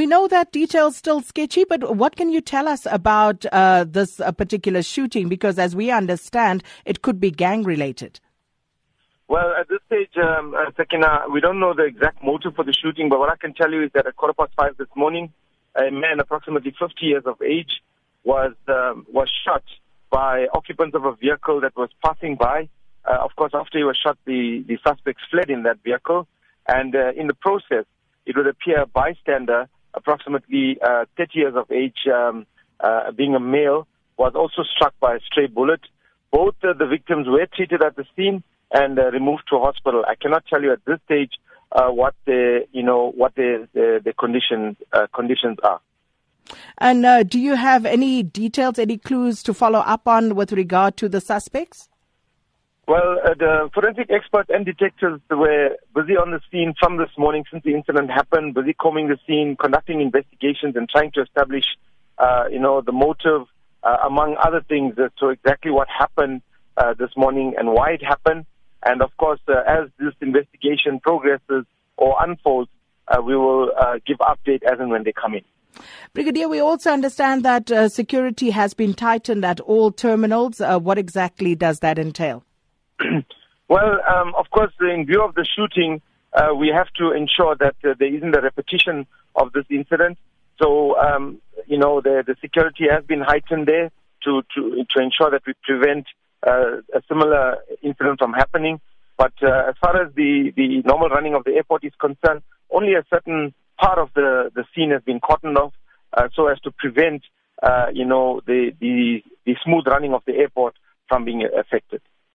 We know that details still sketchy, but what can you tell us about uh, this uh, particular shooting? Because as we understand, it could be gang related. Well, at this stage, um, uh, Sakina, we don't know the exact motive for the shooting, but what I can tell you is that at quarter past five this morning, a man approximately 50 years of age was um, was shot by occupants of a vehicle that was passing by. Uh, of course, after he was shot, the, the suspects fled in that vehicle. And uh, in the process, it would appear a bystander, approximately uh, 30 years of age, um, uh, being a male, was also struck by a stray bullet. Both uh, the victims were treated at the scene and uh, removed to a hospital. I cannot tell you at this stage uh, what the you know what the the, the conditions uh, conditions are. And uh, do you have any details, any clues to follow up on with regard to the suspects? Well, uh, the forensic experts and detectives were busy on the scene from this morning since the incident happened, busy combing the scene, conducting investigations, and trying to establish, uh, you know, the motive, uh, among other things, as to exactly what happened uh, this morning and why it happened. And of course, uh, as this investigation progresses or unfolds, uh, we will give update as and when they come in. Brigadier, we also understand that uh, security has been tightened at all terminals. Uh, what exactly does that entail? well, um, of course, in view of the shooting, uh, we have to ensure that uh, there isn't a repetition of this incident. So, um, you know, the, the security has been heightened there to, to, to ensure that we prevent uh, a similar incident from happening. But uh, as far as the, the normal running of the airport is concerned, only a certain part of the, the scene has been cordoned off uh, so as to prevent, uh, you know, the, the, the smooth running of the airport from being affected.